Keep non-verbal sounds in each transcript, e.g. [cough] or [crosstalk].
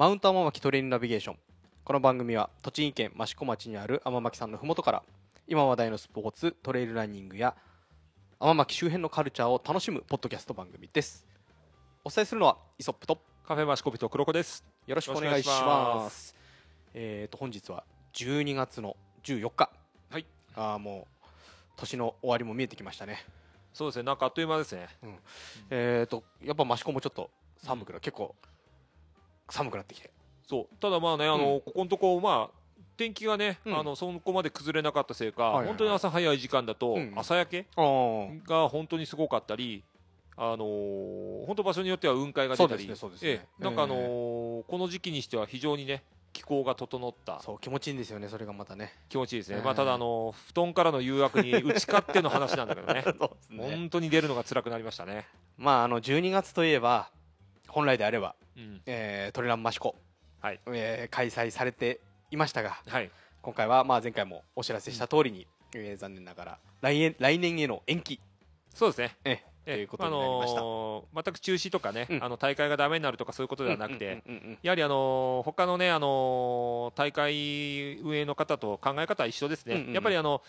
マウント天巻トレインナビゲーション。この番組は栃木県益子町にある天巻さんのふもとから今話題のスポーツトレイルランニングや天巻周辺のカルチャーを楽しむポッドキャスト番組です。お伝えするのはイソップとカフェマシコビと黒子です。よろしくお願いしまます。えーと本日は12月の14日。はい。ああもう年の終わりも見えてきましたね。そうですね。なんかあっという間ですね。えーとやっぱ益子もちょっと寒くな結構寒くなってきて。そう。ただまあね、あの、うん。ここのとこ、まあ、天気がね、うん。あの、そこまで崩れなかったせいか、はいはいはい。本当に朝早い時間だと、うん。朝焼けが本当にすごかったり、あのー本当場所によっては雲海が出たり、なんかあのえーこの時期にしては非常にね、気候が整った。そう気持ちいいんですよねそれがまたね。気持ちいいですね。ええ。まあ、ただあの布団からの誘惑に打ち勝っての話なんだけどね。[laughs] そうです本当に出るのが辛くなりましたね。まああの12月といえば本来であれば、うん。えートレランマシコ、はい。えー開催されていましたがはい。今回はまあ前回もお知らせした通りに、えー残念ながら来年来年への延期、そうですね。えーということになりました、あのー全く中止とかね、うんあの大会がダメになるとかそういうことではなくて、うんうんうんうんやはりあのー他のね、あのー大会運営の方と考え方は一緒ですね、うんうんやっぱりあの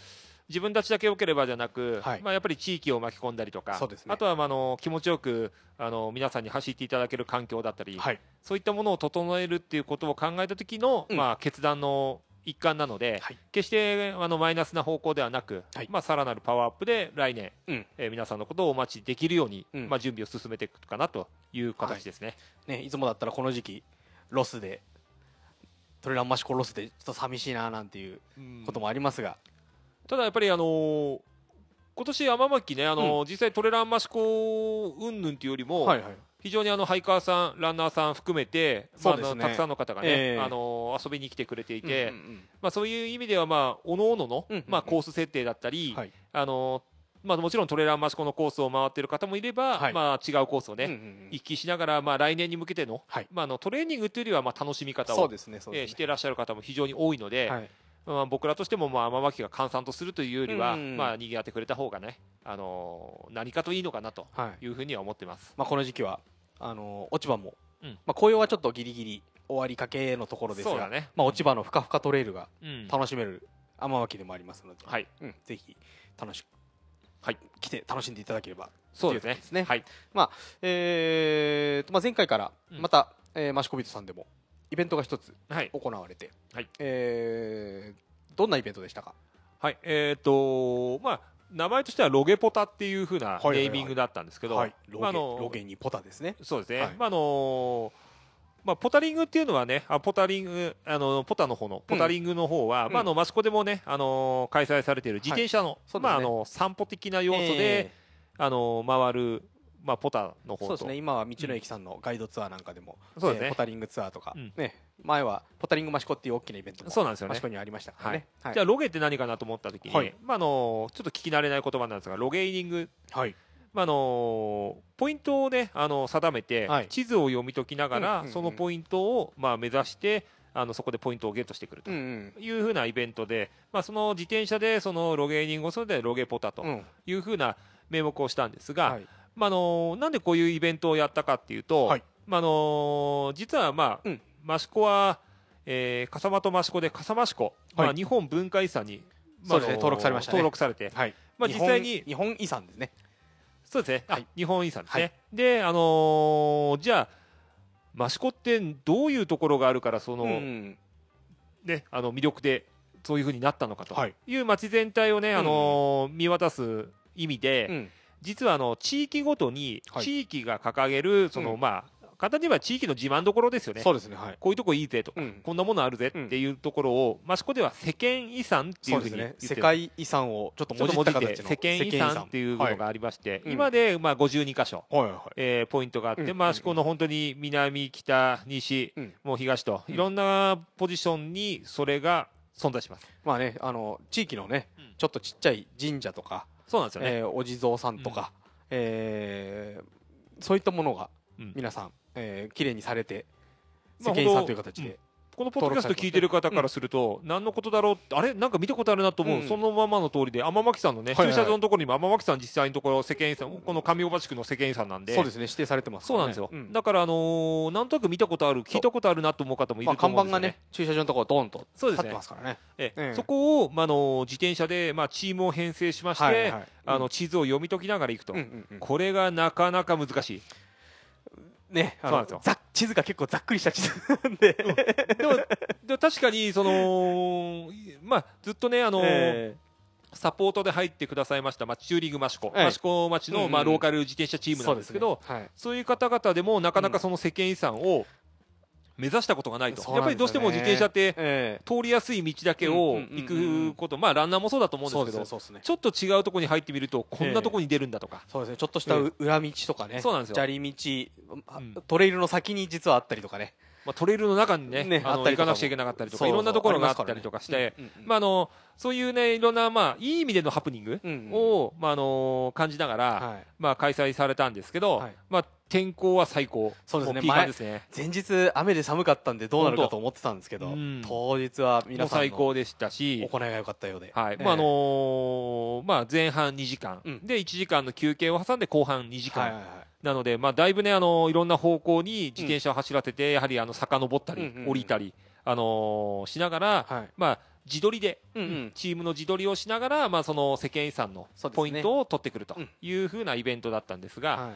自分たちだけ良ければじゃなく、はい。まあ、やっぱり地域を巻き込んだりとか、そうですね。あとはまああの気持ちよくあの皆さんに走っていただける環境だったり、はい。そういったものを整えるっていうことを考えた時の、うん。まあ、決断の一環なので、はい。決してあのマイナスな方向ではなく、はい。まあ、さらなるパワーアップで来年、うん。えー皆さんのことをお待ちできるように、うん。まあ、準備を進めていくかなという形ですね。ね、いつもだったらこの時期ロスでトレランマシコロスでちょっと寂しいななんていうこともありますが、ただやっぱりあのー今年天巻ね、あのー実際トレランマシコ云々というよりも、はいはい。非常にあのハイカーさん、ランナーさん含めて、まあそうですね。あのたくさんの方がね、ええ。あのー遊びに来てくれていて、うんうんまあ、そういう意味では、まあ、おのおのの、うんうんうん。まあ、コース設定だったり、はい。あのーまあ、もちろんトレランマシコのコースを回っている方もいれば、はい。まあ、違うコースをね、うんうんうん。行きしながら、まあ、来年に向けての,、はい。まあ、あのトレーニングというよりは、まあ、楽しみ方を、そうですねそうえーですね。していらっしゃる方も非常に多いので、はいまあ、僕らとしても、まあ、天巻が閑散とするというよりは、うんうんうん。まあ、賑わってくれた方がね、あのー何かといいのかなとはい。いうふうには思ってます。まあ、この時期はあの落ち葉も、うん。まあ、紅葉はちょっとギリギリ終わりかけのところですが、ね。まあ、落ち葉のふかふかトレイルがうん。楽しめる天巻でもありますので、はい。うん、ぜひ楽しく、はい、来て楽しんでいただければ。そうですね。すね。はい。えーとまあ、前回からうん。また、えーマシコトさんでもイベントが一つはい。行われて、はい。えーどんなイベントでしたか？はい。えっ、とまあ、名前としてはロゲポタっていうふうなはいはいはい。ネーミングだったんですけど、はい。ロゲ,、にポタですね。そうですね。はい。まあ、あのまあ、ポタリングっていうのはね、あポタリング、あの、ポタの方の、ポタリングの方は、うん。まあ、あの、益子でもね、あの開催されている自転車の、そうですね。まあ、あの、散歩的な要素で、えあの回る、まあ、ポタの方そうですね。今は道の駅さんのガイドツアーなんかでも、そうですね。えーポタリングツアーとか、うん。ね、前はポタリングマシコっていう大きなイベントもそうなんですよね。マシコにありましたからはい。ね、はい。じゃあ、ロゲって何かなと思ったときに、はい。まあ、あのちょっと聞き慣れない言葉なんですが、ロゲーニング。はい。まあ、あのポイントをね、あの定めて、はい。地図を読み解きながら、そのポイントを、まあ、目指して、あのそこでポイントをゲットしてくると。うんいうふうなイベントで、まあ、その自転車でそのロゲーニングをするのでロゲポタというふうな名目をしたんですが、はいまあ、あのなんでこういうイベントをやったかっていうと、はい。まあ、あの実は、まあうん。益子は、えー、笠間と益子で笠間市湖、まあ、はい。日本文化遺産に、そうですねあの登録されましたね。登録されて、はい。まあ、実際に日本遺産ですね。そうですね、あはい。日本遺産ですね。はい。で、あのーじゃあ、益子ってどういうところがあるから、その、うんね、あの魅力でそういうふうになったのかとはい。いう街全体をね、あのー見渡す意味で、うん実はあの地域ごとにはい。地域が掲げる、その、うんまあ、簡単に言えば地域の自慢どころですよね。そうですねはい。こういうとこいいぜとか、うん。こんなものあるぜっていうところを、益子では世間遺産っていそうふうに言ってる。ね世界遺産をちょっと文字った形の。世間遺産っていうのがありまして、うん。今でまあ52箇所、はいはい。はいえーポイントがあって、うん。まあ、あそこの本当に南、北、西、うん。もう東と、うん。いろんなポジションにそれが存在します。まあねあの地域のねうん。ちょっとちっちゃい神社とかそうなんですよね。えーお地蔵さんとかえーそういったものがうん。皆さんえー綺麗にされてまあ世間遺産という形でこのポッドキャスト聞いてる方からすると、何のことだろうあれ？なんか見たことあるなと思う、うん。そのままの通りで天巻さんのね、駐車場のところにも天巻さん実際のところ世間遺産この上大橋区の世間遺産なんで。そうですね指定されてますそうなんですよ、うん。だからあのーなんとなく見たことある聞いたことあるなと思う方もいまあると思うんですよね,、看板がね駐車場のところドーンとそうですね。立ってますからね。えそこを、まあ、あのー自転車で、まあ、チームを編成しまして、あの地図を読み解きながら行くと、これがなかなか難しいねそうなんですよ。地図が結構ざっくりした地図なんで。でもでも確かにその、まあ、ずっとね、あのーえ。サポートで入ってくださいました、まあ、チューリング益子、ええ。益子町の、まあ、ローカル自転車チームなんですけど、そうね。そういう方々でもなかなかその世間遺産を目指したことがないと、そうやっぱりどうしても自転車ってええ。通りやすい道だけを行くこと、まあランナーもそうだと思うんでけど、ねちょっと違うところに入ってみると、こんなところに出るんだとか、そうですね。ちょっとしたう裏道とかね。そうなんですよ。砂利道トレイルの先に実はあったりとかね。まあ、トレイルの中にねねあの行かなくちゃいけなかったりとか、いろんなところがあったありとかして、まあ、あのそういうね、いろんな、まあ、いい意味でのハプニングを、まあ、あの感じながら、はい。まあ、開催されたんですけど、はい。まあ、天候は最高、そうですね。ね。前日雨で寒かったんでどうなるかと思ってたんですけど本当日はも皆さん最高でしたし、行いが良かったようで。はい。ええまああのーまあ、前半2時間、うん。で1時間の休憩を挟んで後半2時間、はいはいはい。なので、まあ、だいぶね、あのいろんな方向に自転車を走らせて、やはりあの遡ったり、降りたり、あのーしながら、はい。まあ、自撮りで、うんうん。チームの自撮りをしながら、まあ、その世間遺産のポイントを取ってくるとうん。いうふうなイベントだったんですが、はい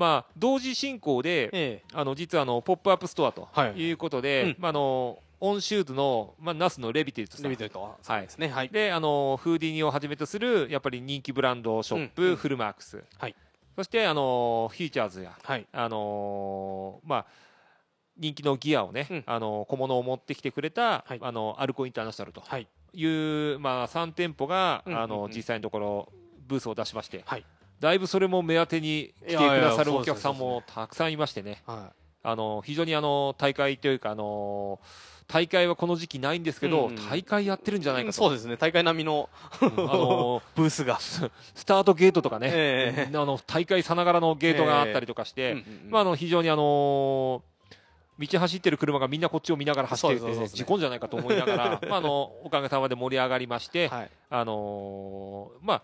まあ、同時進行で、えあの実はあのポップアップストアとはい。いうことで、うん。まあ、あのオンシューズの、まあ、ナスのレビテルトさんえレビトルとはそうですね。はい。であのフーディニをはじめとするやっぱり人気ブランドショップ、うん。うんフルマークス、はい。そしてあのフューチャーズやはい。あのまあ人気のギアをね、うん。あの小物を持ってきてくれた、はい。あのアルコインターナショナルと。はい。いう、まあ、3店舗が、あの実際のところブースを出しまして、はいだいぶそれも目当てに来てくださるお客さんもたくさんいましてね。はあの非常にあの大会というかあの大会はこの時期ないんですけど、うんうん。大会やってるんじゃないかと、いそうですね。大会並みのうん。あの [laughs] ブースが。スタートゲートとかね、ええ。あの大会さながらのゲートがあったりとかして、非常にあの道走ってる車がみんなこっちを見ながら走っていて、そうですそうです事故んじゃないかと思いながら、[laughs] まあ、あのおかげさまで盛り上がりまして、はい。あのーまあ、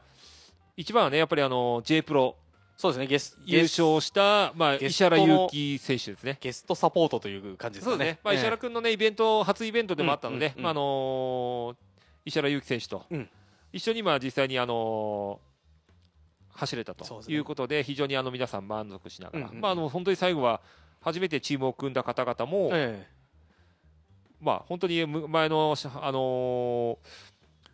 一番はね、やっぱりあの J プロ。そうですねゲス優勝した、まあ、石原祐希選手ですね。ゲストサポートという感じですかね。そうですね。まあ、石原え君のね、イベント、初イベントでもあったのでまあ、あのー石原祐希選手と。うん。一緒に、まあ、実際に、あのー走れたということで、非常にあの皆さん満足しながら、まあ、あの本当に最後は、初めてチームを組んだ方々も、え。まあ、本当にむ前の、あのー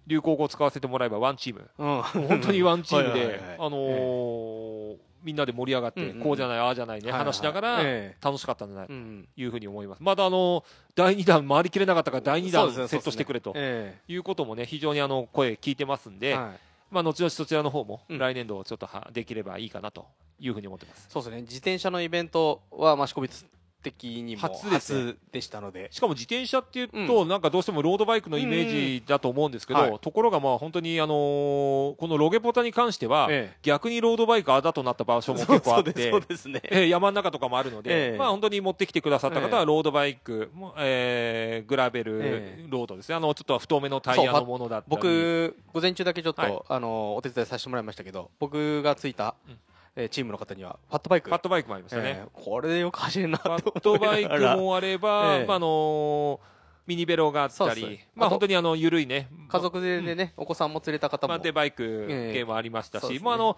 流行語を使わせてもらえばワンチーム、えうん。本当にワンチームであのーみんなで盛り上がって、うんうんこうじゃない、ああじゃないね、はいはい話しながらえ楽しかったんじゃないというふうに思います。またあの第2弾回りきれなかったから第2弾セットしてくれとえいうこともね非常にあの声聞いてますんで、えはい。まあ後々そちらの方もうん。来年度ちょっとはできればいいかなというふうに思ってます。そうですね。自転車のイベントは益子別的にも初ですね。初でしたので。しかも自転車っていうと、なんかどうしてもロードバイクのイメージだと思うんですけど、うんところがまあ本当にあのーこのロゲポタに関しては、え逆にロードバイクあだとなった場所えも結構あってそうですね。えー山の中とかもあるので、ええ。まあ本当に持ってきてくださった方ええ。はロードバイクも、えーグラベルえロードですね、あのちょっと太めのタイヤのものだったり。僕午前中だけちょっと、はいあのお手伝いさせてもらいましたけど僕がついた、うんえーチームの方にはファットバイク。ファットバイクもありましたね、えーこれでよく走れるなファとットバイクもあれば、ええまああのミニベロがあったりまあ本当にあの緩いね。家族連れでね、お子さんも連れた方も、まあ、でバイクええ系もありましたし、ねもうあの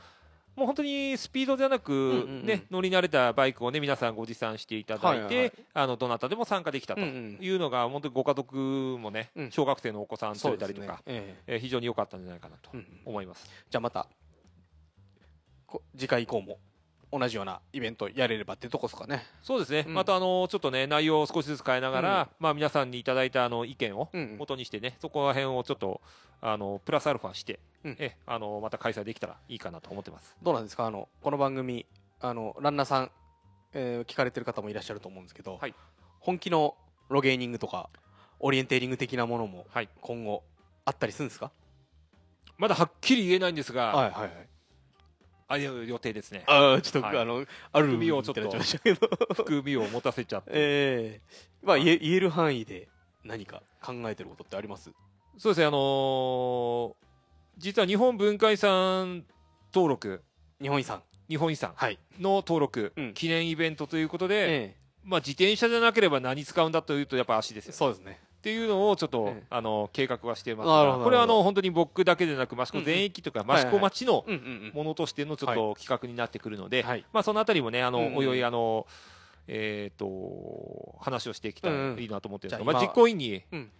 もう本当にスピードじゃなく、んうんうん。ね、乗り慣れたバイクをね皆さんご持参していただいて、あのどなたでも参加できたとうんうん。いうのが、本当にご家族もね、うん。小学生のお子さん連れたりとか、ええ。ー非常に良かったんじゃないかなと思います。じゃあまた。こ次回以降も同じようなイベントやれればってとこですかね。そうですね、うん。またあのちょっとね内容を少しずつ変えながら、うん。まあ皆さんにいただいたあの意見をうん。元にしてね、そこら辺をちょっとあのプラスアルファして、うん。えあのまた開催できたらいいかなと思ってます。どうなんですか？あのこの番組あのランナーさん、えー聞かれてる方もいらっしゃると思うんですけど、はい。本気のロゲーニングとかオリエンテーリング的なものもはい。今後あったりするんですか？まだはっきり言えないんですが、はいはいはいあいう予定ですね。ああちょっと、はい。あのある海をちょっと含みを持たせちゃって。[laughs] ええ。まあ言え言える範囲で何か考えてることってあります？そうですねあのー実は日本文化遺産登録。日本遺産。日本遺産。はい。の登録、うん。記念イベントということで、えまあ、自転車じゃなければ何使うんだというとやっぱ足ですえよそうですねっていうのをちょっと、ええ。あの計画はしていますがこれはあの本当に僕だけでなく益子全域とか益子町のうんうんうん。ものとしてのちょっと企画になってくるので、はい。まあ、そのあたりもねあの、うんうんおいおいあのえっ、と話をしていきたらうんうんいいなと思ってるんですけど、じゃあ今まあ、実行委員に、うん。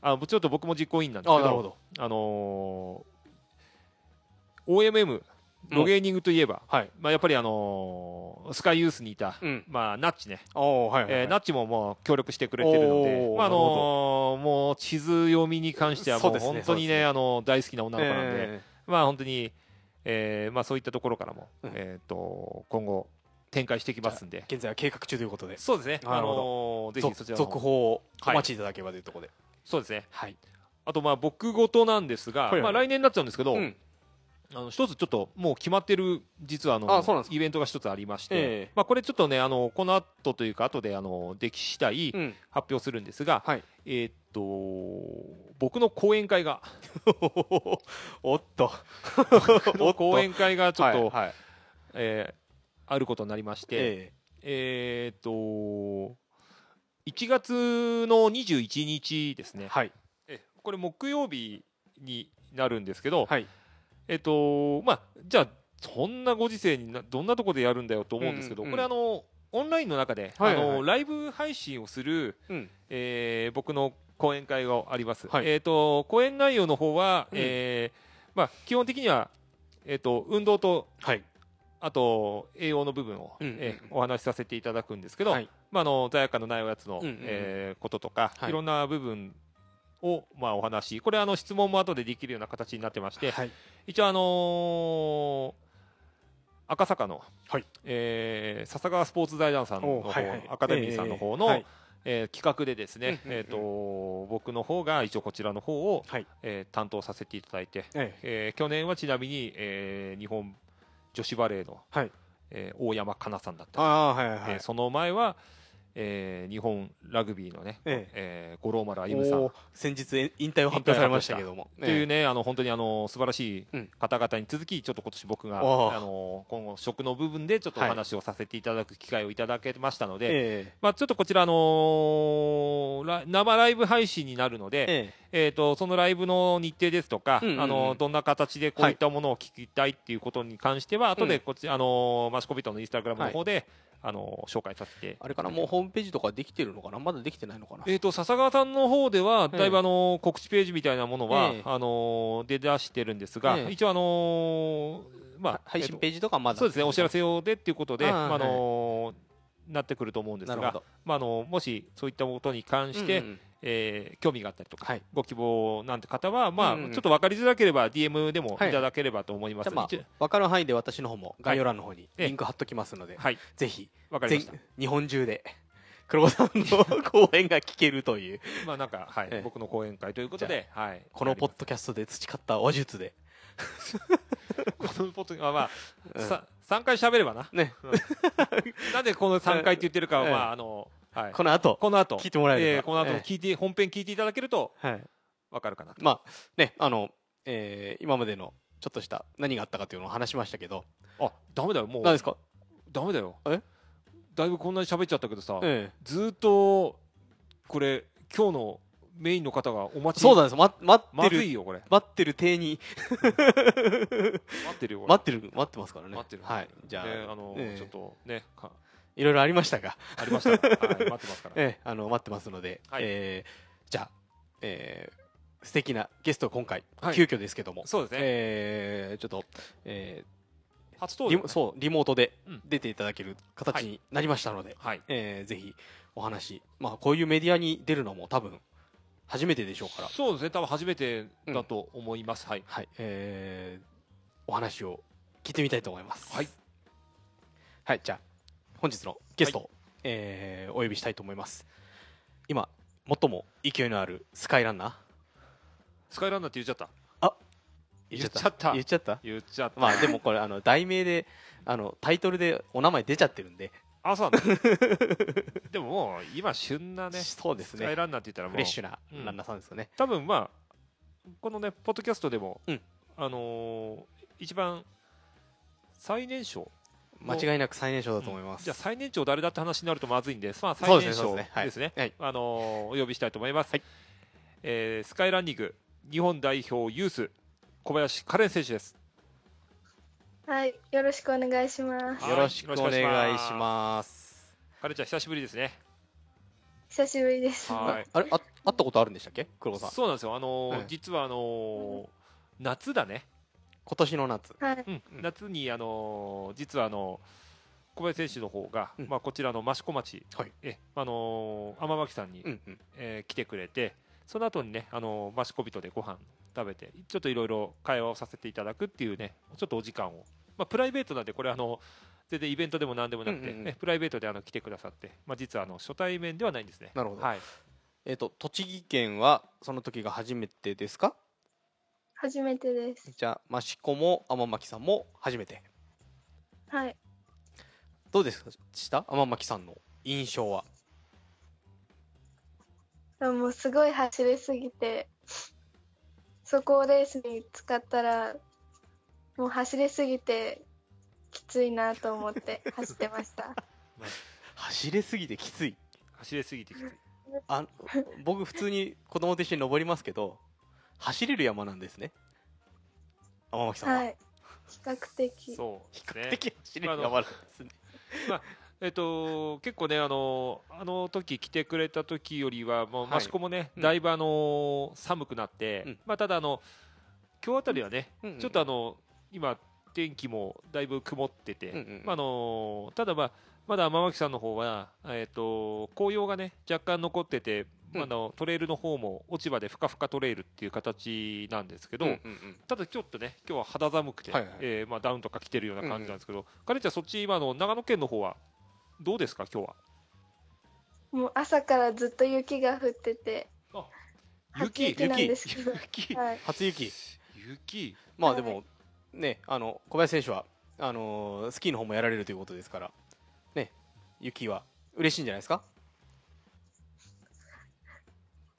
あちょっと僕も実行委員なんですけどあなるほど。あのー OMM ロゲーニングといえば、はい。まあ、やっぱりあのースカイユースにいた、うん。まあ、ナッチね、はいはいはい。えーナッチももう協力してくれてるのでまああのーもう地図読みに関してはもう本当にねそうですね。あの大好きな女の子なんで、えまあ本当に、えーまあそういったところからも、うん。えっ、と今後展開していきますんで。え、現在は計画中ということで。そうですね。あなるほど。のーぜひ続そちらの続報をおはい待ちい。ただければというところで。そうですね。はい。あとまあ僕事なんですが、はいはい。まあ来年になっちゃうんですけど、うんあの一つちょっともう決まってる実はあのあそうなんですか。イベントが一つありまして、ええ。まあこれちょっとねあのこの後というか後であのでき次第うん。発表するんですが、はい。えーっと僕の講演会が [laughs] おっと。僕の講演会。がちょっと、はいはい。えーあることになりまして、ええ。ーっと1月の21日ですね、えはい。えこれ木曜日になるんですけど、はいえっとまあじゃあそんなご時世になどんなとこでやるんだよと思うんですけど、うんうん。これあのオンラインの中で、はいはいはい。あのライブ配信をする、うん。えー僕の講演会があります。はい。えっ、と講演内容の方は、うん。えーまあ基本的にはえっ、と運動とはい。あと栄養の部分を、うん。えーお話しさせていただくんですけど、はい。まああの罪悪感のないおやつの、うんうんうん。えーこととか、はい。い、ろんな部分をまあお話これあの質問も後でできるような形になってまして、はい。一応あのー赤坂の、はい。えー笹川スポーツ財団さんの方、おはいはい。アカデミーさんの方の、ええはいえー企画でですね、えー、と僕の方が一応こちらの方を、はい。えー担当させていただいて、ええ。えー去年はちなみに、えー日本女子バレーの、はい。えー大山かなさんだったり、はいはい。えーその前は、えー日本ラグビーのね、ええ。ー五郎丸歩さん。先日引退を発表されましたけども。っていうね、あの本当にあの素晴らしいうん。方々に続き、ちょっと今年僕があの今後、食の部分でちょっとお話をさせていただく機会をいただけましたので、えまあ、ちょっとこちら、あのーラ生ライブ配信になるので、ええ。えー、とそのライブの日程ですとか、うんうんうん。あのどんな形でこういったものを聞きたいっていうことに関しては、後でこっち、あのマシコビットのインスタグラムの方で、あの紹介させて。あれかなもうホームページとかできてるのかな？まだできてないのかな？えー、と笹川さんの方では、ええ。だいぶあの告知ページみたいなものは、ええ。あの出だしてるんですが、ええ。一応、あのまあ、配信ページとかまだ。そうですね、お知らせ用でっていうことで、あああのなってくると思うんですがまあ、あのもしそういったことに関して、うんうんえー興味があったりとか、はい。ご希望なんて方は、まあうんうん。ちょっと分かりづらければ DM でもはいいただければと思います。じゃあまあ分かる範囲で私の方も概要欄の方にええ。リンク貼っときますのではい、ぜひわかりました。全。日本中で黒子さんの講演が聞けるという。[laughs] まあなんか、はいええ。僕の講演会ということで、はい、このポッドキャストで培った話術で。[laughs] このポッドあまあ、うん。さ3回喋ればな。ね。なんでこの3回って言ってるかは、[laughs] ええ。まああの、はい、この後この後。聞いてもらえれば。えーこの後ええ。聞いて、本編聞いていただけるとはい。わかるかなと。まあねあのえー今までのちょっとした何があったかというのを話しましたけど。あ、ダメだよ、もう。何ですか？ダメだよ。え？だいぶこんなに喋っちゃったけどさ、ええ。ずーっと、これ、今日のメインの方がお待ち。そうなんです。ま待ってる。まずいよ、これ。待ってる体に。[laughs] 待ってるよ。待ってる待ってますからね。待ってる。はい。じゃあ、ねあの、ええ。ちょっとね、かいろいろありましたがありました。はい、待ってますから。[laughs] ええ、あの待ってますので、はいえーじゃあ、えー素敵なゲストを今回、はい急遽ですけども、そうですね。えーちょっと、え初登場ーリモ。そうリモートでうん出ていただける形になりましたので、はい。えーぜひお話、まあ、こういうメディアに出るのも多分初めてでしょうから、そうですね、多分初めてだと思います。はい。はいえーお話を聞いてみたいと思います。はい、はい、じゃあ本日のゲストを、えーお呼びしたいと思います。今最も勢いのあるスカイランナー？スカイランナーって言っちゃった。言言っちゃった。言っちゃった？言っちゃった。まあでもこれあの題名であのタイトルでお名前出ちゃってるんで。あそうなんだ。[laughs] でももう今旬なねそうですね。スカイランナーって言ったらもうフレッシュなランナーさんですよね、多分まあこのねポッドキャストでも、うん。あのー一番最年少間違いなく最年少だと思います、じゃあ最年長誰だって話になるとまずいんで、まあ、最年少ですね。はい。ですね。はい。あのーお呼びしたいと思います、はい。えースカイランニング日本代表ユース小林カレン選手です。はい、よろしくお願いします。はいよろしくお願いします。カレンちゃん久しぶりですね。久しぶりです。はい。あれあ会ったことあるんでしたっけ？黒子さん。そうなんですよ。あのーはい実はあのー夏だね、今年の夏。はい、夏にあのー実はあの小林選手の方が、うん。まあ、こちらの益子町、はい。えあのー天巻さんに、うんうん。えー来てくれてその後にね、あのー、益子人でご飯食べてちょっといろいろ会話をさせていただくっていうねちょっとお時間を、まあ、プライベートなんでこれあの全然イベントでも何でもなくて、うんうんうん。ねプライベートであの来てくださって、まあ、実はあの初対面ではないんですね。なるほど。はい、えっ、と栃木県はその時が初めてですか？初めてです。じゃあ益子も天巻さんも初めて。はい、どうですか？した？天巻さんの印象は。でももうすごい走りすぎて、そこをレースに使ったら、もう走りすぎてきついなと思って走ってました。走れすぎてきつい。走りすぎてきてあ僕普通に子供と一緒に登りますけど走れる山なんですね。天巻さんは、はい、比較的。そう比較的走れる山なんですね。えっと、結構ね、あのあの時来てくれた時よりは、もうはい。益子もね、うん。だいぶあの寒くなって、うん。まあ、ただあの、今日あたりはね、うんうんちょっとあの今、天気もだいぶ曇ってて、うんうんまああのただ、まあ、まだ天巻さんの方は、えっと紅葉がね、若干残ってて、まああのトレイルの方も落ち葉でふかふかトレイルっていう形なんですけど、うんうんうん。ただちょっとね、今日は肌寒くて、はいはいえーまあ、ダウンとか着てるような感じなんですけど、カレンちゃん、そっち、今の長野県の方はどうですか、今日は？もう朝からずっと雪が降ってて、初雪雪。雪。はい、初雪。雪。はいまあでもねあの小林選手はあのースキーの方もやられるということですからね雪は嬉しいんじゃないですか？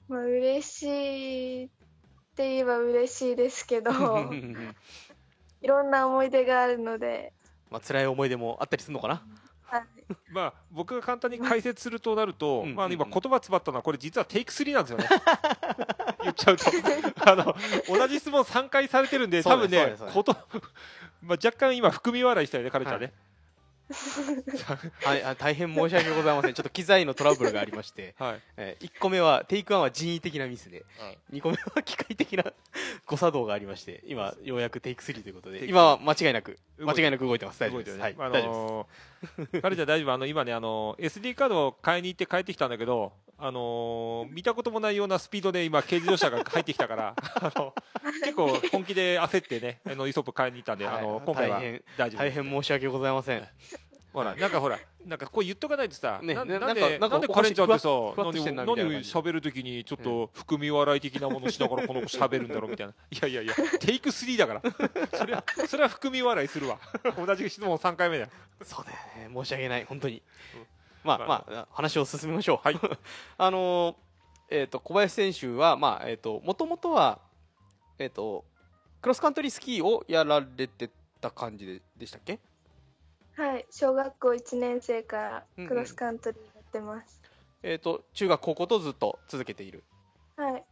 まあ嬉しいって言えば嬉しいですけど、[laughs] いろんな思い出があるので、まあ辛い思い出もあったりするのかな？はい、まあ、僕が簡単に解説するとなると、うん。まあ、今、うん言葉詰まったのは、これ、実はテイク3なんですよね。言っちゃうと、[laughs] あの同じ質問3回されてるんで、多分ねことまあ、若干今、含み笑いしたよね、彼ちゃんね。はい [laughs] あ大変申し訳ございません。ちょっと機材のトラブルがありまして、[laughs] はい、え1個目はテイク1は人為的なミスで。はい。2個目は機械的な誤作動がありまして今ようやくテイク3ということで。今は間違いなく動いて間違いなく動いてます。大丈夫です。はい、あ大丈夫のー、[laughs] 彼ちゃん大丈夫、あの今ね、あのー SD カードを買いに行って帰ってきたんだけど、あのー見たこともないようなスピードで今、軽自動車が入ってきたから、[laughs] あの結構本気で焦ってね、あのイソップ買いに行ったんで、はい。あの今回は大丈夫大変申し訳ございませんほら、なんかほら、なんかこう言っとかないとさ、ねねななんで、なんかなんでカレンちゃんってさ、何みたいな感じ。喋るときにちょっと含み笑い的なものしながらこの子喋るんだろうみたいな。[laughs] いやいやいや、テイク3だから。[laughs] それは、それは含み笑いするわ。同じ質問3回目だよ。そうだよね。申し訳ない。本当に、うん。まあまあ。まあ話を進めましょう。はい。[laughs] あのーえっ、と小林選手はまあえっ、ともともとはえっ、とクロスカントリースキーをやられてた感じででしたっけ？はい、小学校1年生からうんうんクロスカントリーやってます。えっ、と中学高校とずっと続けている、はい、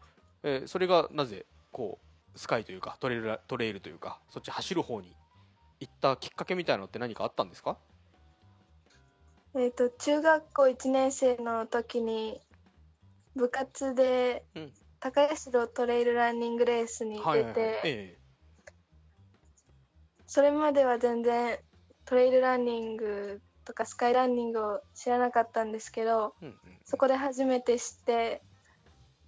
えーそれがなぜこうスカイというかトレイルラトレイルというかそっち走る方に行ったきっかけみたいなのって何かあったんですか？えっ、と中学校1年生の時に部活でうん。高社トレイルランニングレースに出て、え。それまでは全然トレイルランニングとかスカイランニングを知らなかったんですけどえうんうん。そこで初めて知って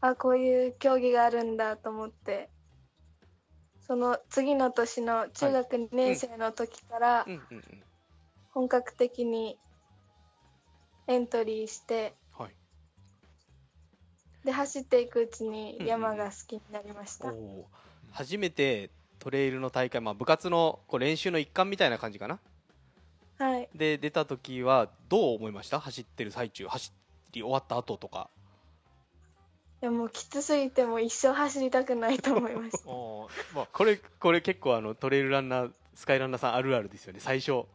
あこういう競技があるんだと思ってその次の年の中学2年生の時からうんうんうん。本格的にエントリーしてはい。で走っていくうちにうんうん山が好きになりました、おー。初めてトレイルの大会、まあ、部活のこう練習の一環みたいな感じかな、はい。で出た時はどう思いました？走ってる最中走り終わった後とか。いやもうきつすぎてもう一生走りたくないと思いました。[laughs] まあこれこれ結構あのトレイルランナースカイランナーさんあるあるですよね。最初うん。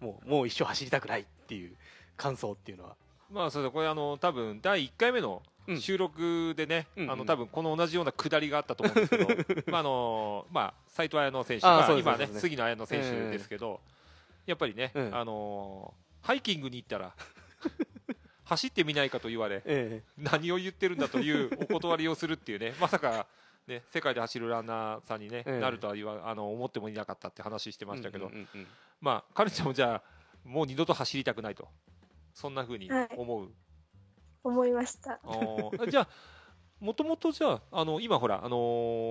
もうもう一生走りたくないっていう感想っていうのは。まあそうだ。これあの多分第1回目のうん。収録でね、うん。うんあの多分この同じような下りがあったと思うんですけど、[laughs] まああのまあ斉藤綾乃選手、あーまあ今ね杉野綾乃選手ですけど、やっぱりね、うんあのハイキングに行ったら [laughs] 走ってみないかと言われえ何を言ってるんだというお断りをするっていうね [laughs] まさかね世界で走るランナーさんにね、ええ。なるとは言わあの思ってもいなかったって話してえましたけど、うんうんうんまあ彼ちゃんもじゃあもう二度と走りたくないと。そんな風にはい。思う。思いました。あーじゃあ、もともとじゃあ、あの今ほら、あの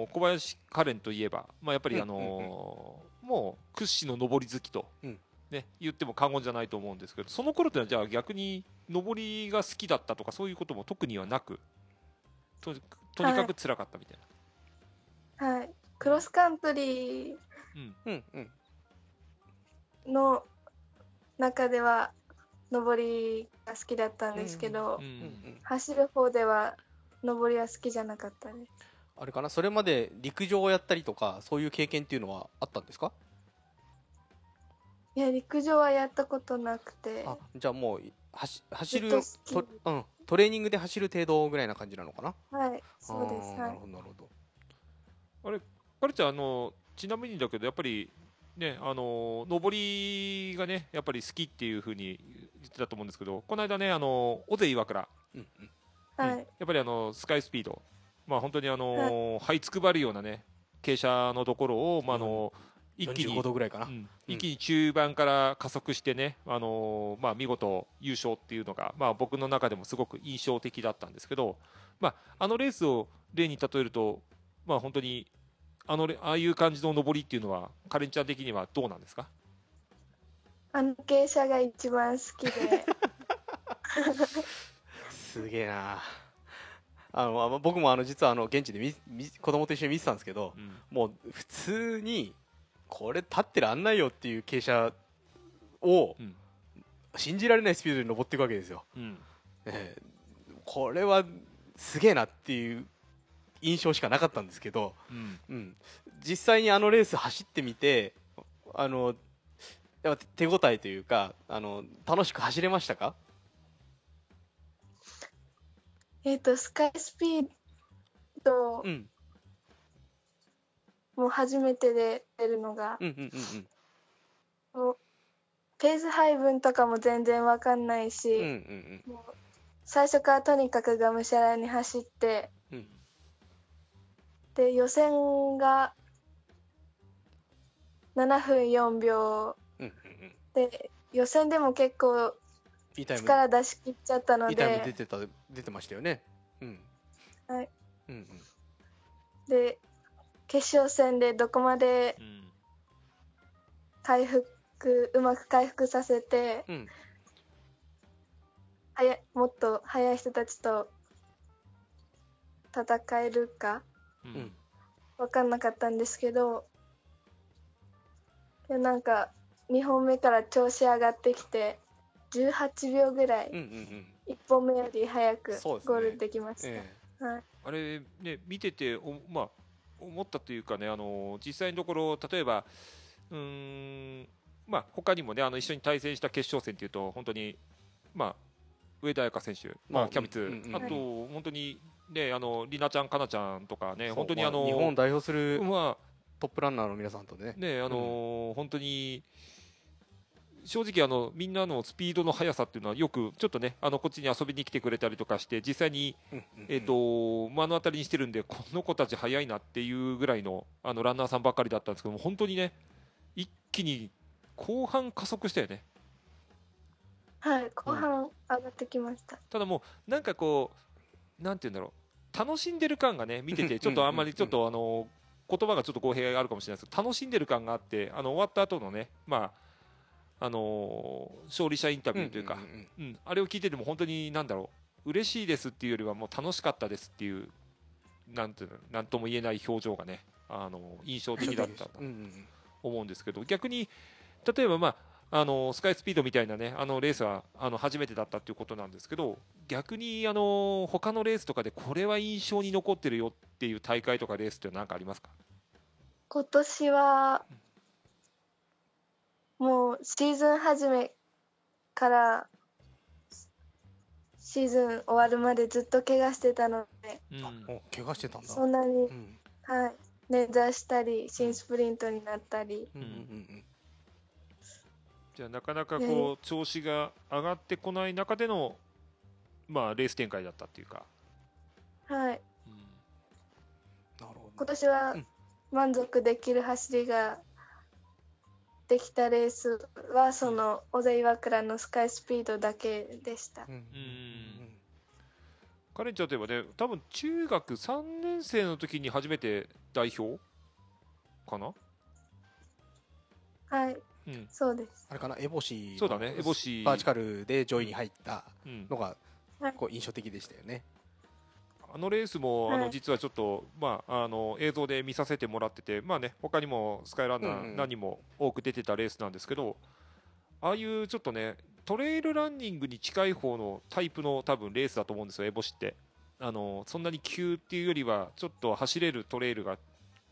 ー小林カレンといえば、まあ、やっぱり、うんあのーもう屈指の上り好きと、うんね、言っても過言じゃないと思うんですけど、その頃ってのは、じゃあ逆に上りが好きだったとか、そういうことも特にはなく、ととにかく辛かったみたいな。はい。クロスカントリーうん。うんうんの中では上りが好きだったんですけど、走る方では上りは好きじゃなかったです。あれかな？それまで陸上をやったりとかそういう経験っていうのはあったんですか？いや陸上はやったことなくて、あじゃあもう走走るうん、トレーニングで走る程度ぐらいな感じなのかな？はい、そうです。ない。る。ほどなるほど。カレちゃん、あのちなみにだけど、やっぱり、ね、あの上りがね、やっぱり好きっていうふうに言ってたと思うんですけど、この間ね、あの尾瀬岩倉、うんうん。はい。うん。やっぱりあのスカイスピード、まあ、本当にあの、這いつくばるようなね、傾斜のところを、まああの一気に。45度ぐらいかな、うん。一気に中盤から加速してね、あのーまあ、見事優勝っていうのが、まあ、僕の中でもすごく印象的だったんですけど、まあ、あのレースを例に例えると、まあ、本当にあのレああいう感じの上りっていうのはカレンちゃん的にはどうなんですか？あの傾斜が一番好きで、すげえな。あのあ僕もあの実はあの現地で見見子供と一緒に見てたんですけどうん。もう普通にこれ立ってらんないよっていう傾斜をうん。信じられないスピードで登っていくわけですよ、うん。ええ。これはすげえなっていう印象しかなかったんですけど、うん。うん、実際にあのレース走ってみてあのやっぱ手応えというかあの楽しく走れましたか？えっと、スカイスピードうんも初めてで出るのが、うんうんうんもうペース配分とかも全然わかんないし、うんうんうん。もう最初からとにかくがむしゃらに走って、うん。で、予選が7分4秒。うんうんうん。で、予選でも結構力出し切っちゃったのいいタイム出で、てた出てましたよね。うん。はい。うんうん。で、決勝戦でどこまでうん。回復、うまく回復させて、うん。はやもっと速い人たちと戦えるか分かんなかったんですけどでなんか2本目から調子上がってきて18秒ぐらいうんうんうん。1本目より早くゴールできました、え。はい、あれね見てておまあ思ったというかねあの実際のところ例えばうーんまあ他にもねあの一緒に対戦した決勝戦っていうと本当にまあ上田彩香選手、ままああ、キャビツ、うんうんうん。あと本当にねあのりなちゃんかなちゃんとかねえ本当にあの、ま日本を代表するまトップランナーの皆さんとね。あねあの本当に正直あのみんなのスピードの速さっていうのはよくちょっとねあのこっちに遊びに来てくれたりとかして実際にうんうんうん。えー、と目の当たりにしてるんで、この子たち速いなっていうぐらいのあのランナーさんばっかりだったんですけども、本当にね、一気に後半加速したよね。はい、後半上がってきました、ただもう、なんかこう、なんて言うんだろう、楽しんでる感がね、見てて、[laughs] ちょっとあんまりちょっと、あの言葉がちょっと語弊があるかもしれないですけど、楽しんでる感があって、あの終わった後のね、まあ、あの勝利者インタビューというか、んんんうん、あれを聞いてても本当になんだろう嬉しいですっていうよりはもう楽しかったですっていうなんていうのなんとも言えない表情がねあの印象的だったと [laughs] うんうんうん。思うんですけど逆に例えばまああのスカイスピードみたいなねあのレースはあの初めてだったっていうことなんですけど逆にあの他のレースとかでこれは印象に残ってるよっていう大会とかレースって何かありますか？今年はもうシーズン始めからシーズン終わるまでずっと怪我してたのでうん。お怪我してたんだ。そんなに、うん。はい。捻挫したり新スプリントになったり。うん。うんうんじゃあなかなかこう調子が上がってこない中でのまあレース展開だったっていうか、はい。うん。なるほど今年はうん。満足できる走りができたレースはその小瀬岩倉のスカイスピードだけでした。うん。うん。カレンちゃんといえばね多分中学3年生の時に初めて代表かな、はい。うん。そうです。あれかな？エボシそうだね。エボシ。バーチカルで上位に入ったうん。のがはい。こう印象的でしたよねあのレースも、あはい。の実はちょっと、まあ、あの映像で見させてもらってて、まあね、他にもスカイランナー何人も多く出てたレースなんですけど、ああいうちょっとねトレイルランニングに近い方のタイプの多分レースだと思うんですよ、エボシって。あのそんなに急っていうよりはちょっと走れるトレイルが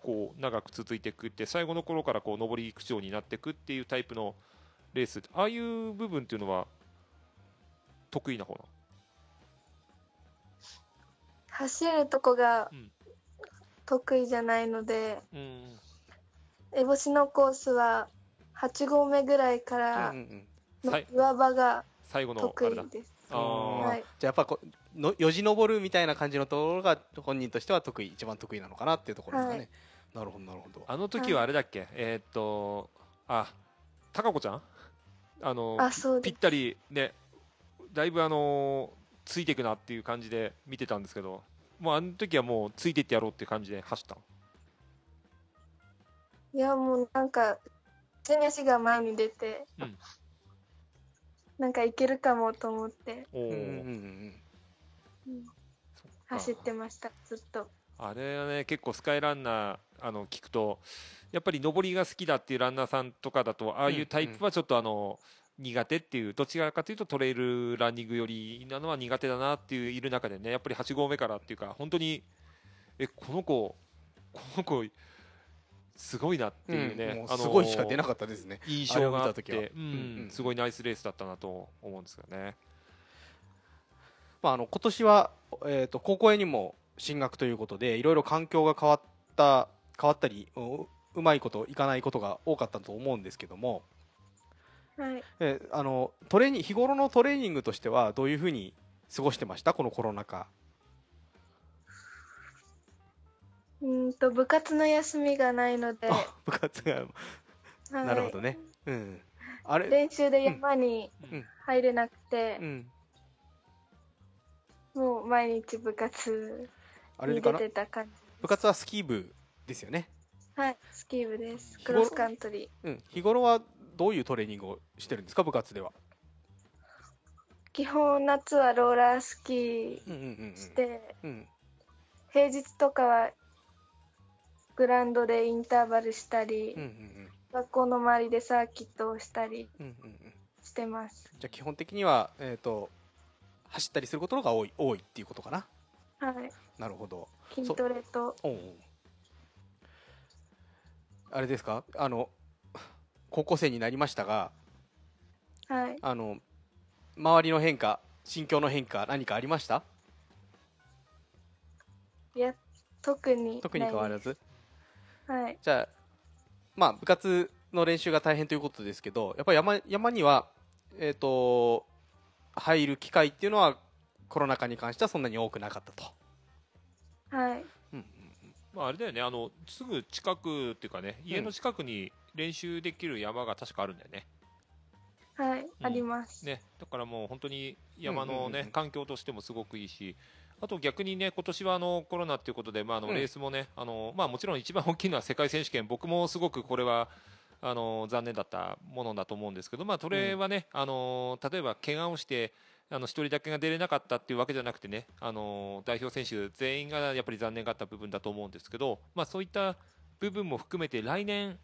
こう長く続いていくって最後の頃からこう上り口調になっていくっていうタイプのレース。ああいう部分っていうのは得意な方なの？走るとこがうん。得意じゃないので、うん烏帽子のコースは8合目ぐらいかうんらのはい。岩場が最後の得意です。はい、じゃあやっぱこうのよじ登るみたいな感じのところが本人としては得意一番得意なのかなっていうところですかね、はい。なるほどなるほど。あの時はあれだっけ、えーっと、あ、高子ちゃん？あの、あそうです。ぴったりね、だいぶあのついていくなっていう感じで見てたんですけど、もうあの時はもうついていってやろうっていう感じで走ったのいやもうなんか手に足が前に出て、うん。なんかいけるかもと思って。走ってましたずっと。あれはね、結構スカイランナー、あの、聞くと、やっぱり上りが好きだっていうランナーさんとかだと、ああいうタイプはちょっとあの、苦手っていう、どちらかというとトレイルランニングよりなのは苦手だなっていういる中でね、やっぱり8合目からっていうか、本当に、え、この子、この子、すごいなっていうね、うんもうあのすごいしか出なかったですね。印象があって、うんうんうん。すごいナイスレースだったなと思うんですよね。まあ、あの今年は、えー、と高校へにも進学ということでいろいろ環境が変わった変わったりううまいこといかないことが多かったと思うんですけども、はい、えーあのトレーニン日頃のトレーニングとしてはどういうふうに過ごしてました？このコロナ禍。うーんと部活の休みがないので、あ部活が。はい。なるほどね、うん、あれ、練習で山にうん。入れなくて。う、ん、もう毎日部活に出てた感じ。部活はスキー部ですよね、はい、スキー部です。クロスカントリー。うん、日頃はどういうトレーニングをしてるんですか？部活では、基本夏はローラースキーして、うん。平日とかはグラウンドでインターバルしたり、学校の周りでサーキットをしたりしてます。じゃあ基本的には、えー、と走ったりすることが多い多いっていうことかな？はい、なるほど。筋トレと、あれですか？あの高校生になりましたがはい、あの周りの変化心境の変化何かありました？いや、特に特に変わらず？はい、じゃあまあ部活の練習が大変ということですけどやっぱり山山にはえっ、と入る機会っていうのはコロナ禍に関してはそんなに多くなかったと、はい、まあ、あれだよねあのすぐ近くっていうかね家の近くに練習できる山が確かあるんだよね,、はい、あります。ねだからもう本当に山の、ねうんうんうんうん。環境としてもすごくいいしあと逆にね今年はあのコロナっていうことで、まああのうん。レースもね、あのまあ、もちろん一番大きいのは世界選手権。僕もすごくこれはあの残念だったものだと思うんですけど、まあ、それはね、あの例えば怪我をしてあの1人だけが出れなかったっていうわけじゃなくてね、あの代表選手全員がやっぱり残念がった部分だと思うんですけど、まあ、そういった部分も含めて来年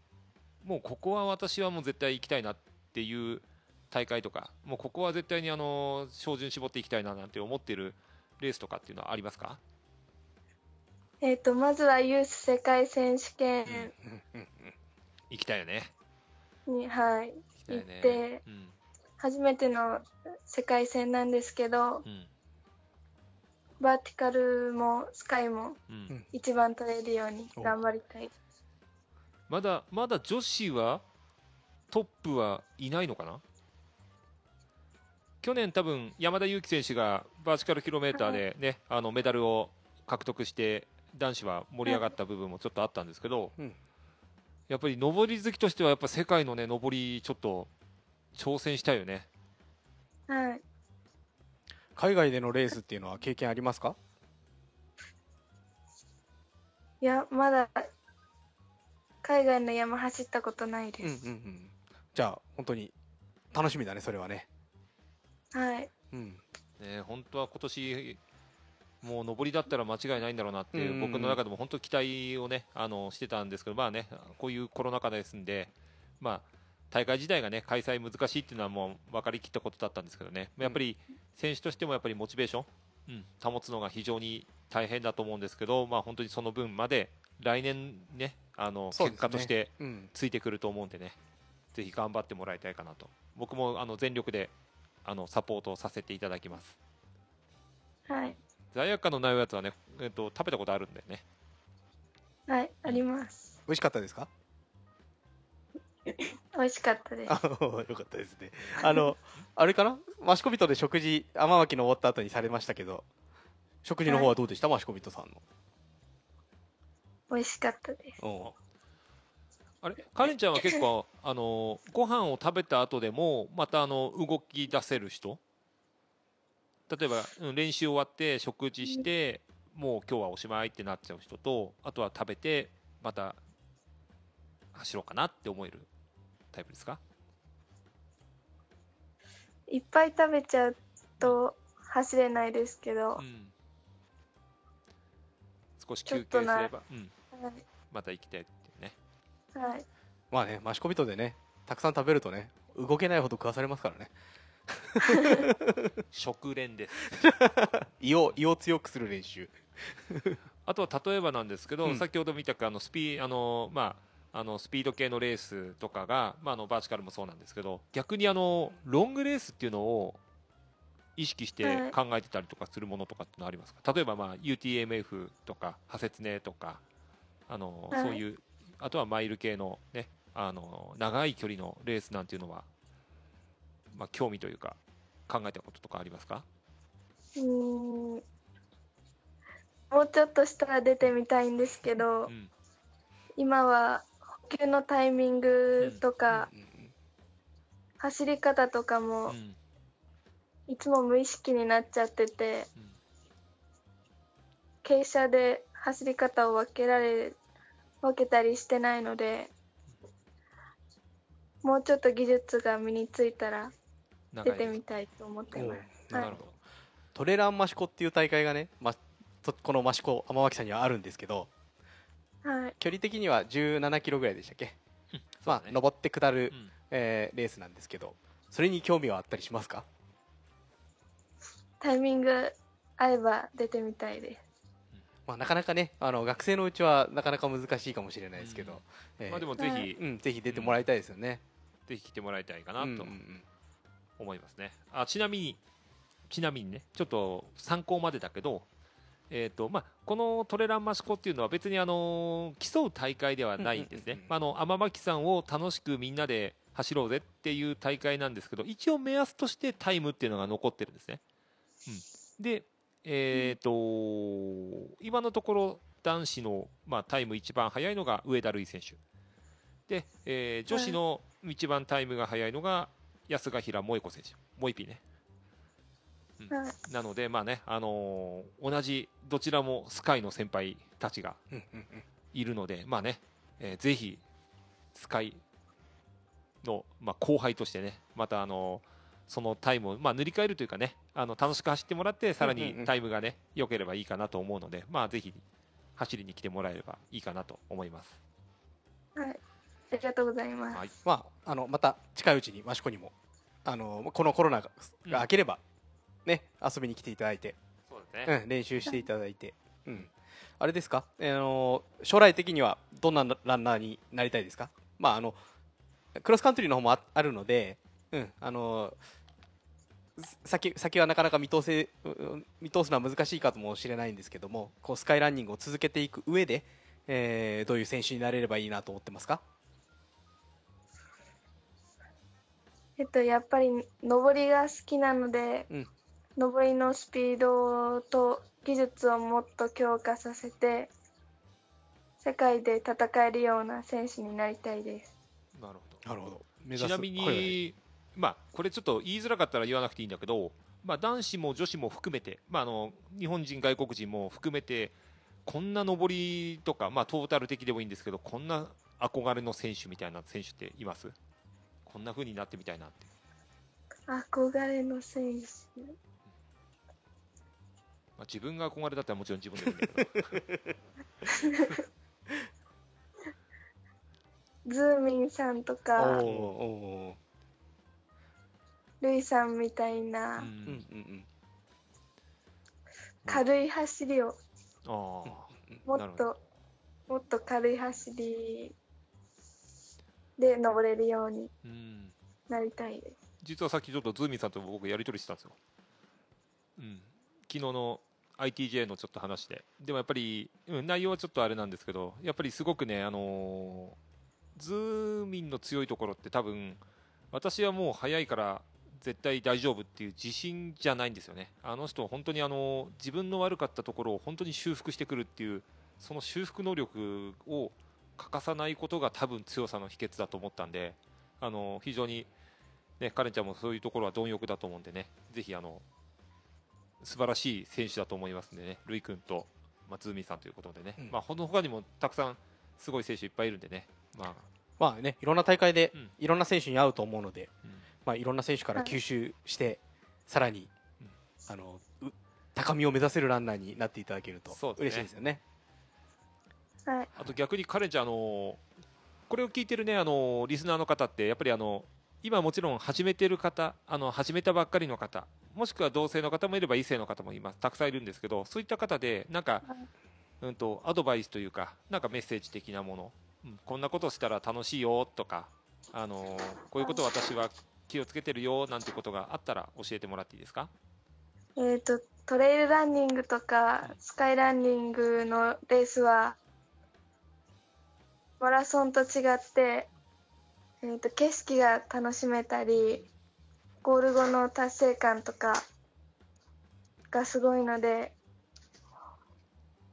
もうここは私はもう絶対行きたいなっっていう大会とかもうここは絶対にあの照準絞っていきたいななんて思ってるレースとかっていうのはありますか？えっ、と、まずはユース世界選手権うんうんうん行きたいよね。に、はい、行ってうん。初めての世界戦なんですけど、うん。バーティカルもスカイもうん。一番取れるように頑張りたい。まだまだ女子はトップはいないのかな？去年多分山田裕貴選手がバーチカルキロメーターでね、あのメダルを獲得して男子は盛り上がった部分もちょっとあったんですけど、うん。やっぱり上り好きとしてはやっぱ世界のね上りちょっと挑戦したいよね。はい。海外でのレースっていうのは経験ありますか？いや、まだ海外の山走ったことないでうんうんうす。ん。じゃあ本当に楽しみだねそれはね。はい。うん。ね本当は今年もう上りだったら間違いないんだろうなっていう、うん僕の中でも本当期待をねあのしてたんですけどまあねこういうコロナ禍ですんでまあ大会自体がね開催難しいっていうのはもう分かりきったことだったんですけどね。やっぱり選手としてもやっぱりモチベーション、うん、保つのが非常に大変だと思うんですけどまあ本当にその分まで来年ねあの結果としてうん。ついてくると思うんでねぜひ頑張ってもらいたいかなと。僕もあの全力であのサポートをさせていただきます。はい。罪悪感のないやつはね、えっと、食べたことあるんだよね。はい。あります。美味しかったですか？[laughs] 美味しかったです。あよかったですね。あのあれかな？マシコビトで食事天巻の終わった後にされましたけど食事の方はどうでした、マシコビトさんの美味しかったです。うん。あれ？カレンちゃんは結構 [laughs] あのご飯を食べた後でもまたあの動き出せる人？例えば、うん練習終わって食事してもう今日はおしまいってなっちゃう人とあとは食べてまた走ろうかなって思えるタイプですか？いっぱい食べちゃうと走れないですけど、うん。少し休憩すれば、うん、はい。また行きたいっていうね。はい。まあねマシコビトでねたくさん食べるとね動けないほど食わされますからね。[laughs] 食練です。胃を胃を強くする練習。あとは例えばなんですけど、うん。先ほど見たかあのスピあの、まあ、あのスピード系のレースとかが、まあ、あのバーチカルもそうなんですけど逆にあのロングレースっていうのを意識してはい。考えてたりとかするものとかってのはありますか？例えば、まあ、UTMF とかハセツネとかあの、はい。そういうあとはマイル系の,、ね、あの長い距離のレースなんていうのは、まあ、興味というか考えたこととかありますか？うーん。もうちょっとしたら出てみたいんですけど、うん。今は補給のタイミングとか、うん。うん走り方とかうもん。いつも無意識になっちゃってて、うん。傾斜で走り方を分けられ分けたりしてないのでもうちょっと技術が身についたら出てみたいと思ってうんます。なるほど。トレランマシコっていう大会がね、ま、そこのマシコ天脇さんにはあるんですけどはい、距離的には17キロぐらいでしたっけ、まあね。登って下る、うん。えーレースなんですけどそれに興味はあったりしますか？タイミング合えば出てみたいです。まあ、なかなかねあの学生のうちはなかなか難しいかもしれないですけど、うん。えー。まあ、でもぜひ、はい。うん、ぜひ出てもらいたいですよね。ぜひ来てもらいたいかなと思いますね。あちなみにちなみにねちょっと参考までだけど、えーとまあ、このトレランマシコっていうのは別にあの競う大会ではないんですね。天巻さんを楽しくみんなで走ろうぜっていう大会なんですけど一応目安としてタイムっていうのが残ってるんですね。うん、で、えー、と今のところ男子の、まあ、タイム一番速いのが上田瑠衣選手。で、えー女子の一番タイムが速いのが安賀平萌子選手。萌えピーね。はい、なのでまあね、あのー同じどちらもスカイの先輩たちがうんうんうん。いるのでまあね、えーぜひスカイの、まあ、後輩としてねまたあのーそのタイムを、まあ、塗り替えるというかねあの楽しく走ってもらってさらにうんうんうん。タイムがね良ければいいかなと思うのでまあぜひ走りに来てもらえればいいかなと思います。はい、ありがとうございます。はい。まあ、あのまた近いうちに益子にもあのこのコロナがが明ければ、ね、遊びに来ていただいて、そうですね、うん、練習していただいて、うん、あれですか、あの将来的にはどんなランナーになりたいですか、まあ、あのクロスカントリーの方もああるので、うんあの先先はなかなか見通せう見通すのは難しいかもしれないんですけどもこうスカイランニングを続けていく上で、えーどういう選手になれればいいなと思ってますか？えっと、やっぱり登りが好きなので、うん。登りのスピードと技術をもっと強化させて世界で戦えるような選手になりたいです。なるほど。なるほど。目ちなみに、はいはいまあ、これちょっと言いづらかったら言わなくていいんだけど、まあ、男子も女子も含めて、まあ、あの日本人、外国人も含めてこんな上りとか、まあ、トータル的でもいいんですけどこんな憧れの選手みたいな選手っています？こんな風になってみたいなって、憧れの選手。まあ、自分が憧れだったらもちろん自分でもいいんだけど。ズーミンさんとおか、ーおルイさんみたいな。うんーうんうん軽い走りを。あもなるほどっともっと軽い走りで登れるようにーうんなりたいです。実はさっきちょっとズーミンさんと僕やり取りしてたんですよ、うん、昨日の ITJ のちょっと話ででもやっぱり、うん、内容はちょっとあれなんですけどやっぱりすごくね、あのーズーミンの強いところって多分私はもう速いから絶対大丈夫っていう自信じゃないんですよね。あの人本当にあの自分の悪かったところを本当に修復してくるっていうその修復能力を欠かさないことが多分強さの秘訣だと思ったんであの非常にね、カレンちゃんもそういうところは貪欲だと思うんでね、ぜひあの素晴らしい選手だと思いますんでね、ルイ君と、まあ、ズーミンさんということでね、うん。まあ、この他にもたくさんすごい選手いっぱいいるんでね、まあ。まあねいろんな大会でうん。いろんな選手に会うと思うので、うんまあ、いろんな選手からはい。吸収して、さらに、うん。あのう高みを目指せるランナーになっていただけると嬉しいですよね。はい。あと逆にカレンちゃん、あのこれを聞いてるね、あのリスナーの方って、やっぱりあの今もちろん始めてる方、あの始めたばっかりの方、もしくは同性の方もいれば異性の方もいます、たくさんいるんですけど、そういった方で、なんか、うんと、アドバイスというか、なんかメッセージ的なもの、うんこんなことしたら楽しいよとか、あのこういうこと私は気をつけてるよなんてことがあったら教えてもらっていいですか？えっ、と、トレイルランニングとか、スカイランニングのレースは、マラソンと違って、えー、と景色が楽しめたり、ゴール後の達成感とかがすごいので、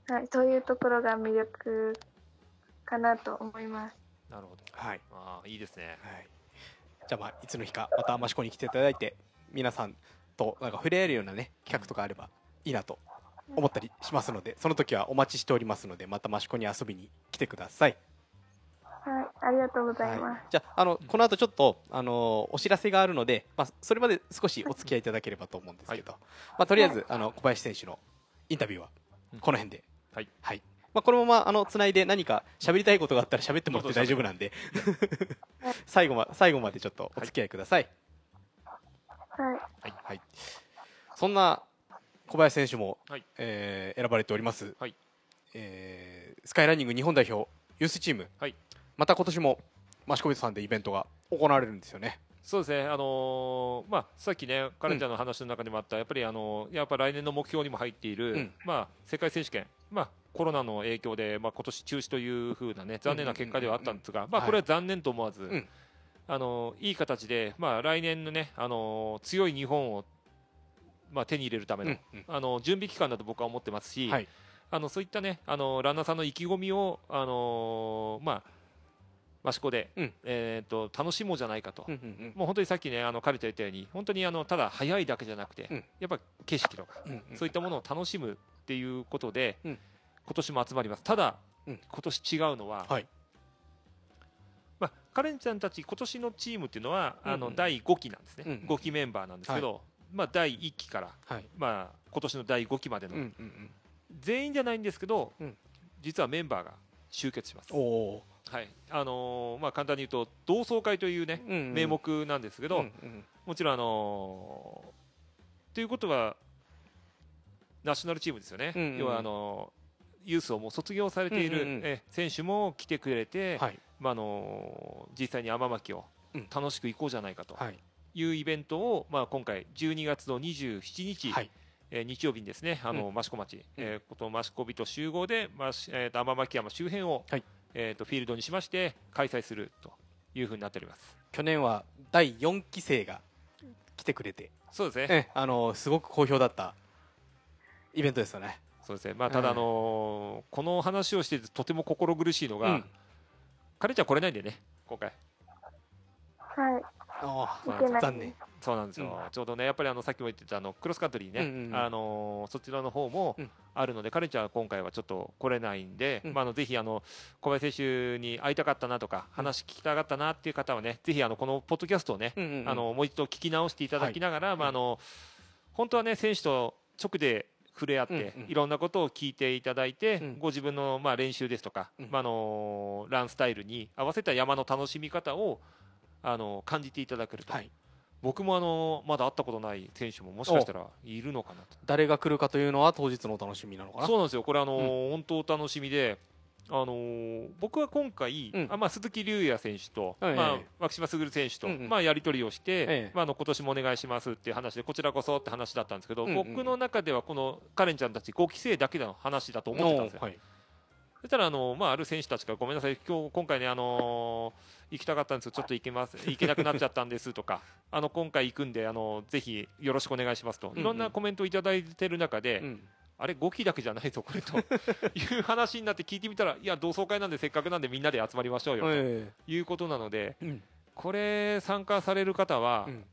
はい、そういうところが魅力かなと思います。なるほど。はいああ、いいですね。はい、じゃあまあいつの日かまた益子に来ていただいて皆さんとなんか触れ合えるようなね企画とかあればいいなと思ったりしますのでその時はお待ちしておりますのでまた益子に遊びに来てください。はい、ありがとうございます。はい、じゃああのこの後ちょっとあのお知らせがあるので、まあ、それまで少しお付き合いいただければと思うんですけど、まあ、とりあえずあの小林選手のインタビューはうんこの辺で、はいまあ、このままあのつないで何か喋りたいことがあったら喋ってもらって大丈夫なんで。最後ま最後までちょっとお付き合いください。はい、はい、そんな小林選手も、はい。えー選ばれております、はい。えースカイランニング日本代表ユースチーム、はい。また今年も益子人さんでイベントが行われるんですよね。そうですね、あのーまあ、さっきね、カレンちゃんの話の中にもあった、やっぱり、あのーやっぱ来年の目標にも入っている、うん。まあ、世界選手権、まあ、コロナの影響で、まあ今年中止というふうなね、残念な結果ではあったんですが、これは残念と思わず、ん。あのーいい形で、まあ、来年のね、あのー強い日本を、まあ、手に入れるための、うんうん。あの準備期間だと僕は思ってますし、はい。あのそういったね、あのランナーさんの意気込みを、あのーまあ、益子で、うん。えー、と楽しもうじゃないかと。うんうんうん。もう本当にさっきね、あのカルチャー言ったように、本当にあのただ速いだけじゃなくて、うん。やっぱ景色とか、うんうん。そういったものを楽しむっていうことで、うん。今年も集まります。ただ、うん。今年違うのは、はい。まあ、カレンちゃんたち、今年のチームっていうのは、あうんうん。の第5期なんですね、うんうん5期メンバーなんですけど、まあ、第1期から、はい。まあ今年の第5期までの、うんうんうん。全員じゃないんですけど、うん。実はメンバーが集結します。おおはい。あのーまあ、簡単に言うと同窓会というね、うんうん。名目なんですけど、うんうん。もちろん、あのーということはナショナルチームですよね、うんうん。要はあのーユースをもう卒業されている、うんうんうん。え選手も来てくれて、はい。まああのー実際に天巻をうん。楽しく行こうじゃないかとはい。いうイベントを、まあ、今回12月の27日、はい。えー日曜日にですねあの、益子町、えーこと益子人集合で、まあしえーと天巻山周辺を、はいえー、とフィールドにしまして開催するというふうになっております。去年は第4期生が来てくれて、そうですね。ええあのすごく好評だったイベントですよね。そうですね。まあただ、うん。あのーこの話をしててとても心苦しいのが、うん。彼ちゃん来れないんでね今回。はい。残念。そうなんですよ、うん。ちょうどねやっぱりあのさっきも言ってたあのクロスカントリーね、あのーそちらの方もうんあるので、彼ちゃんは今回はちょっと来れないんで、うん。まあ、あのぜひあの小林選手に会いたかったなとか話聞きたかったなっていう方はねぜひあのこのポッドキャストをね、あのもう一度聞き直していただきながら、まあ、あの本当はね選手と直で触れ合って、いろんなことを聞いていただいて、うん。ご自分のまあ練習ですとか、うん。まあ、あのランスタイルに合わせた山の楽しみ方をあの感じていただけると、はい。僕もあのまだ会ったことない選手ももしかしたらいるのかなと。誰が来るかというのは当日のお楽しみなのかな。そうなんですよ、これ、あのー本当楽しみで、あのー僕は今回、うんあまあ、鈴木龍也選手と、はいまあはい、牧島卓選手と、うんうんまあ、やり取りをして、ええまあ、あの今年もお願いしますっていう話で、こちらこそって話だったんですけど、うんうん僕の中では、このカレンちゃんたち5期生だけの話だと思ってたんですよ。はい。そしたらあの、まあ、ある選手たちがごめんなさい、今日今回ね、あのー行きたかったんですけど、ちょっと行けます。行けなくなっちゃったんですとか、[laughs] あの今回行くんで、あのぜひよろしくお願いしますと、うんいろんなコメントをいただいてる中で、うん。あれ、5期だけじゃないぞ、これと。いう話になって聞いてみたら、いや、同窓会なんで、せっかくなんでみんなで集まりましょうよえということなので、えうん。これ、参加される方はう、ん。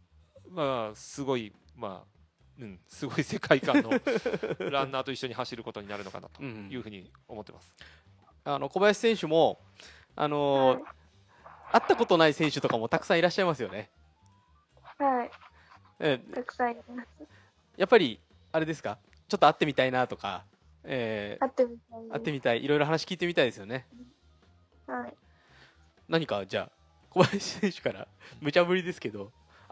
まあ、すごい、まあ、うん、すごい世界観の [laughs] ランナーと一緒に走ることになるのかなとうん。いうふうに思ってます。あの小林選手もあのー会ったことない選手とかもたくさんいらっしゃいますよね。はい。ええたくさんいます。やっぱりあれですか？ちょっと会ってみたいなとか、えー会ってみたいです。会ってみたいいろいろ話聞いてみたいですよね。はい。何かじゃあ小林選手から無茶ぶりですけど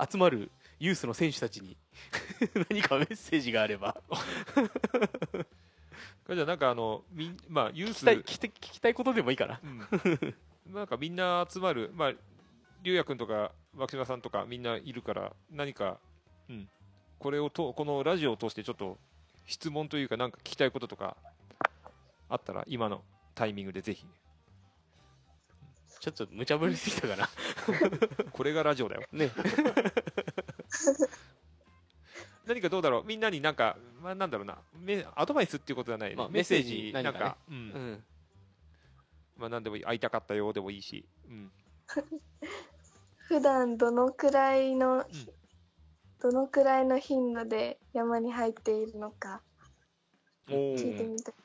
集まるユースの選手たちに [laughs] 何かメッセージがあればこれじゃあなんかあのみんまあユース聞きたい聞きたい聞きたいことでもいいかな。うん [laughs] なんかみんな集まる、まあ、龍也君とか牧島さんとかみんないるから、何か、うん、これをと、このラジオを通してちょっと質問というか、なんか聞きたいこととかあったら、今のタイミングでぜひ、ちょっと無茶ぶりすぎたかな。[laughs] これがラジオだよ。ね。[laughs] 何かどうだろう、みんなになんか、まあ、なんだろうな、めアドバイスっていうことじゃないね、まあメッセージ、なんか、うんうん。まあ、なんでもいい、会いたかったよでもいいし、うん、[laughs] 普段どのくらいの、どのくらいの頻度で山に入っているのか。聞いてみたい。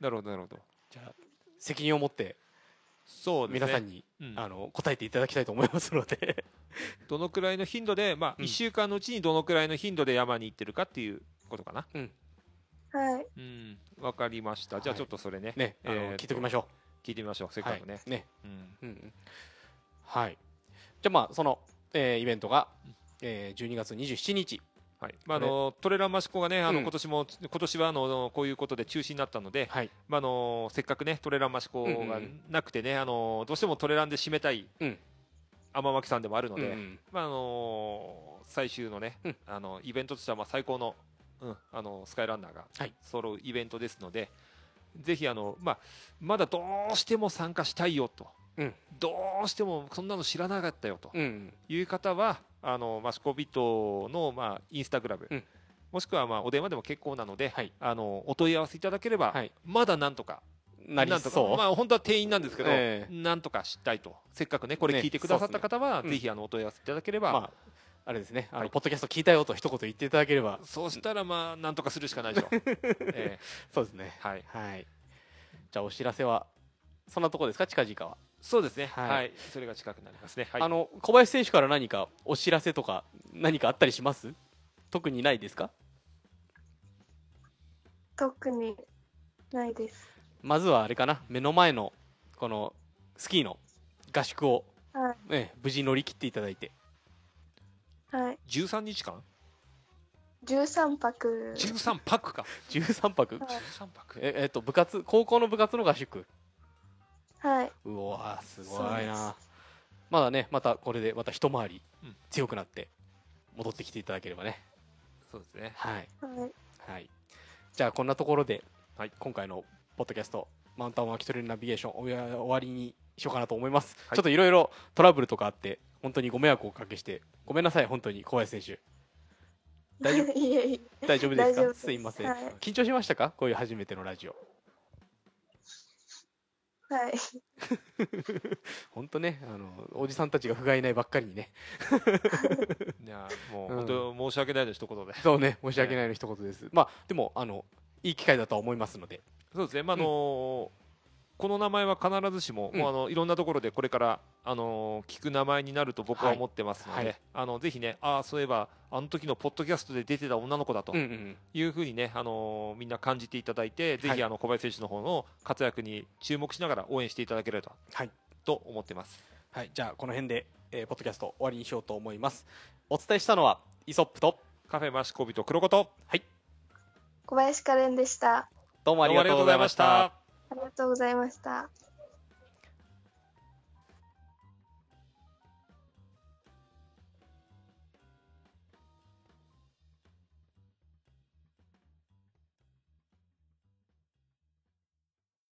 なるほど、なるほど。じゃあ責任を持ってそうね。皆さんに、うん。あの答えていただきたいと思いますので。[laughs] どのくらいの頻度で、まあ、うん。1週間のうちにどのくらいの頻度で山に行ってるかっていうことかな。はい。うん、わかりました。じゃあはい。ちょっとそれね、ねあの、え聞いておきましょ聞いてみましょう。せうっかくね。はい、ね。うん、うんうん。はい。じゃあまあその、えーイベントが、えー、12月27日はい。まああのトレラン益子がね、あのうん。今年も今年はあのこういうことで中止になったので、はい。まああのせっかくねトレラン益子がうんうんうん。なくてね、あのどうしてもトレランで締めたいうん。天巻さんでもあるので、うんうん。まああの最終のね、うん。あのイベントとしてはまあ最高の、うん、あのスカイランナーがはい。揃うイベントですので、ぜひあの、まあ、まだどうしても参加したいよと、うん。どうしてもそんなの知らなかったよと。うん。いう方は、あのマシコビットの、まあ、インスタグラム、うん。もしくはまあお電話でも結構なので、はい。あのお問い合わせいただければ、はい。まだなんとか。なりなんとかそう、まあ本当は定員なんですけど、えなんとかしたいと。せっかくねこれね聞いてくださった方は、そうっすね。ぜひあのお問い合わせいただければ、まああれですね。あの、はい。ポッドキャスト聞いたよと一言言っていただければ。そうしたらまあなんとかするしかないでしょう、[laughs] えそうですね。ーはい、はい。じゃあお知らせはそんなとこですか？近々は、そうですね、はい。はい。それが近くなりますね、はい、あの小林選手から何かお知らせとか何かあったりします？特にないですか？特にないです。まずはあれかな？目の前のこのスキーの合宿を、はい。ええ無事乗り切っていただいてはい。13日間？13泊。13泊か。[laughs] 13泊？はい。13泊？ええっと部活？高校の部活の合宿？はい。うわーすごいな。まだねまたこれでまた一回りうん。強くなって戻ってきていただければね。そうですね。はい。はい。はい。じゃあこんなところで、はい。今回のポッドキャストマウンタン巻き取れるナビゲーション終わりにしようかなと思います、はい。ちょっといろいろトラブルとかあって本当にご迷惑をおかけしてごめんなさい本当に小林選手。大丈夫？[laughs] 大丈夫ですか？大丈夫です。すいません、はい。緊張しましたか？こういう初めてのラジオ。はい。[laughs] 本当ねあのおじさんたちが不甲斐ないばっかりにね。[laughs] いやもううん本当申し訳ないの一言で。そうね申し訳ないの一言です、まあでもあのいい機会だとは思いますのでそうですね。まああのこの名前は必ずしも,、うん。もうあのいろんなところでこれから、あの聞く名前になると僕ははい思ってますので、はい。あのぜひねああそういえばあの時のポッドキャストで出てた女の子だとうんうんいうふうにね、あのみんな感じていただいてぜはい。ひあの小林選手の方の活躍に注目しながら応援していただければはい。と思ってます。はい。じゃあこの辺で、えーポッドキャスト終わりにしようと思います。お伝えしたのはイソップとカフェマシコビと黒子と小林かれんでしたどうもありがとうございました。ありがとうございました。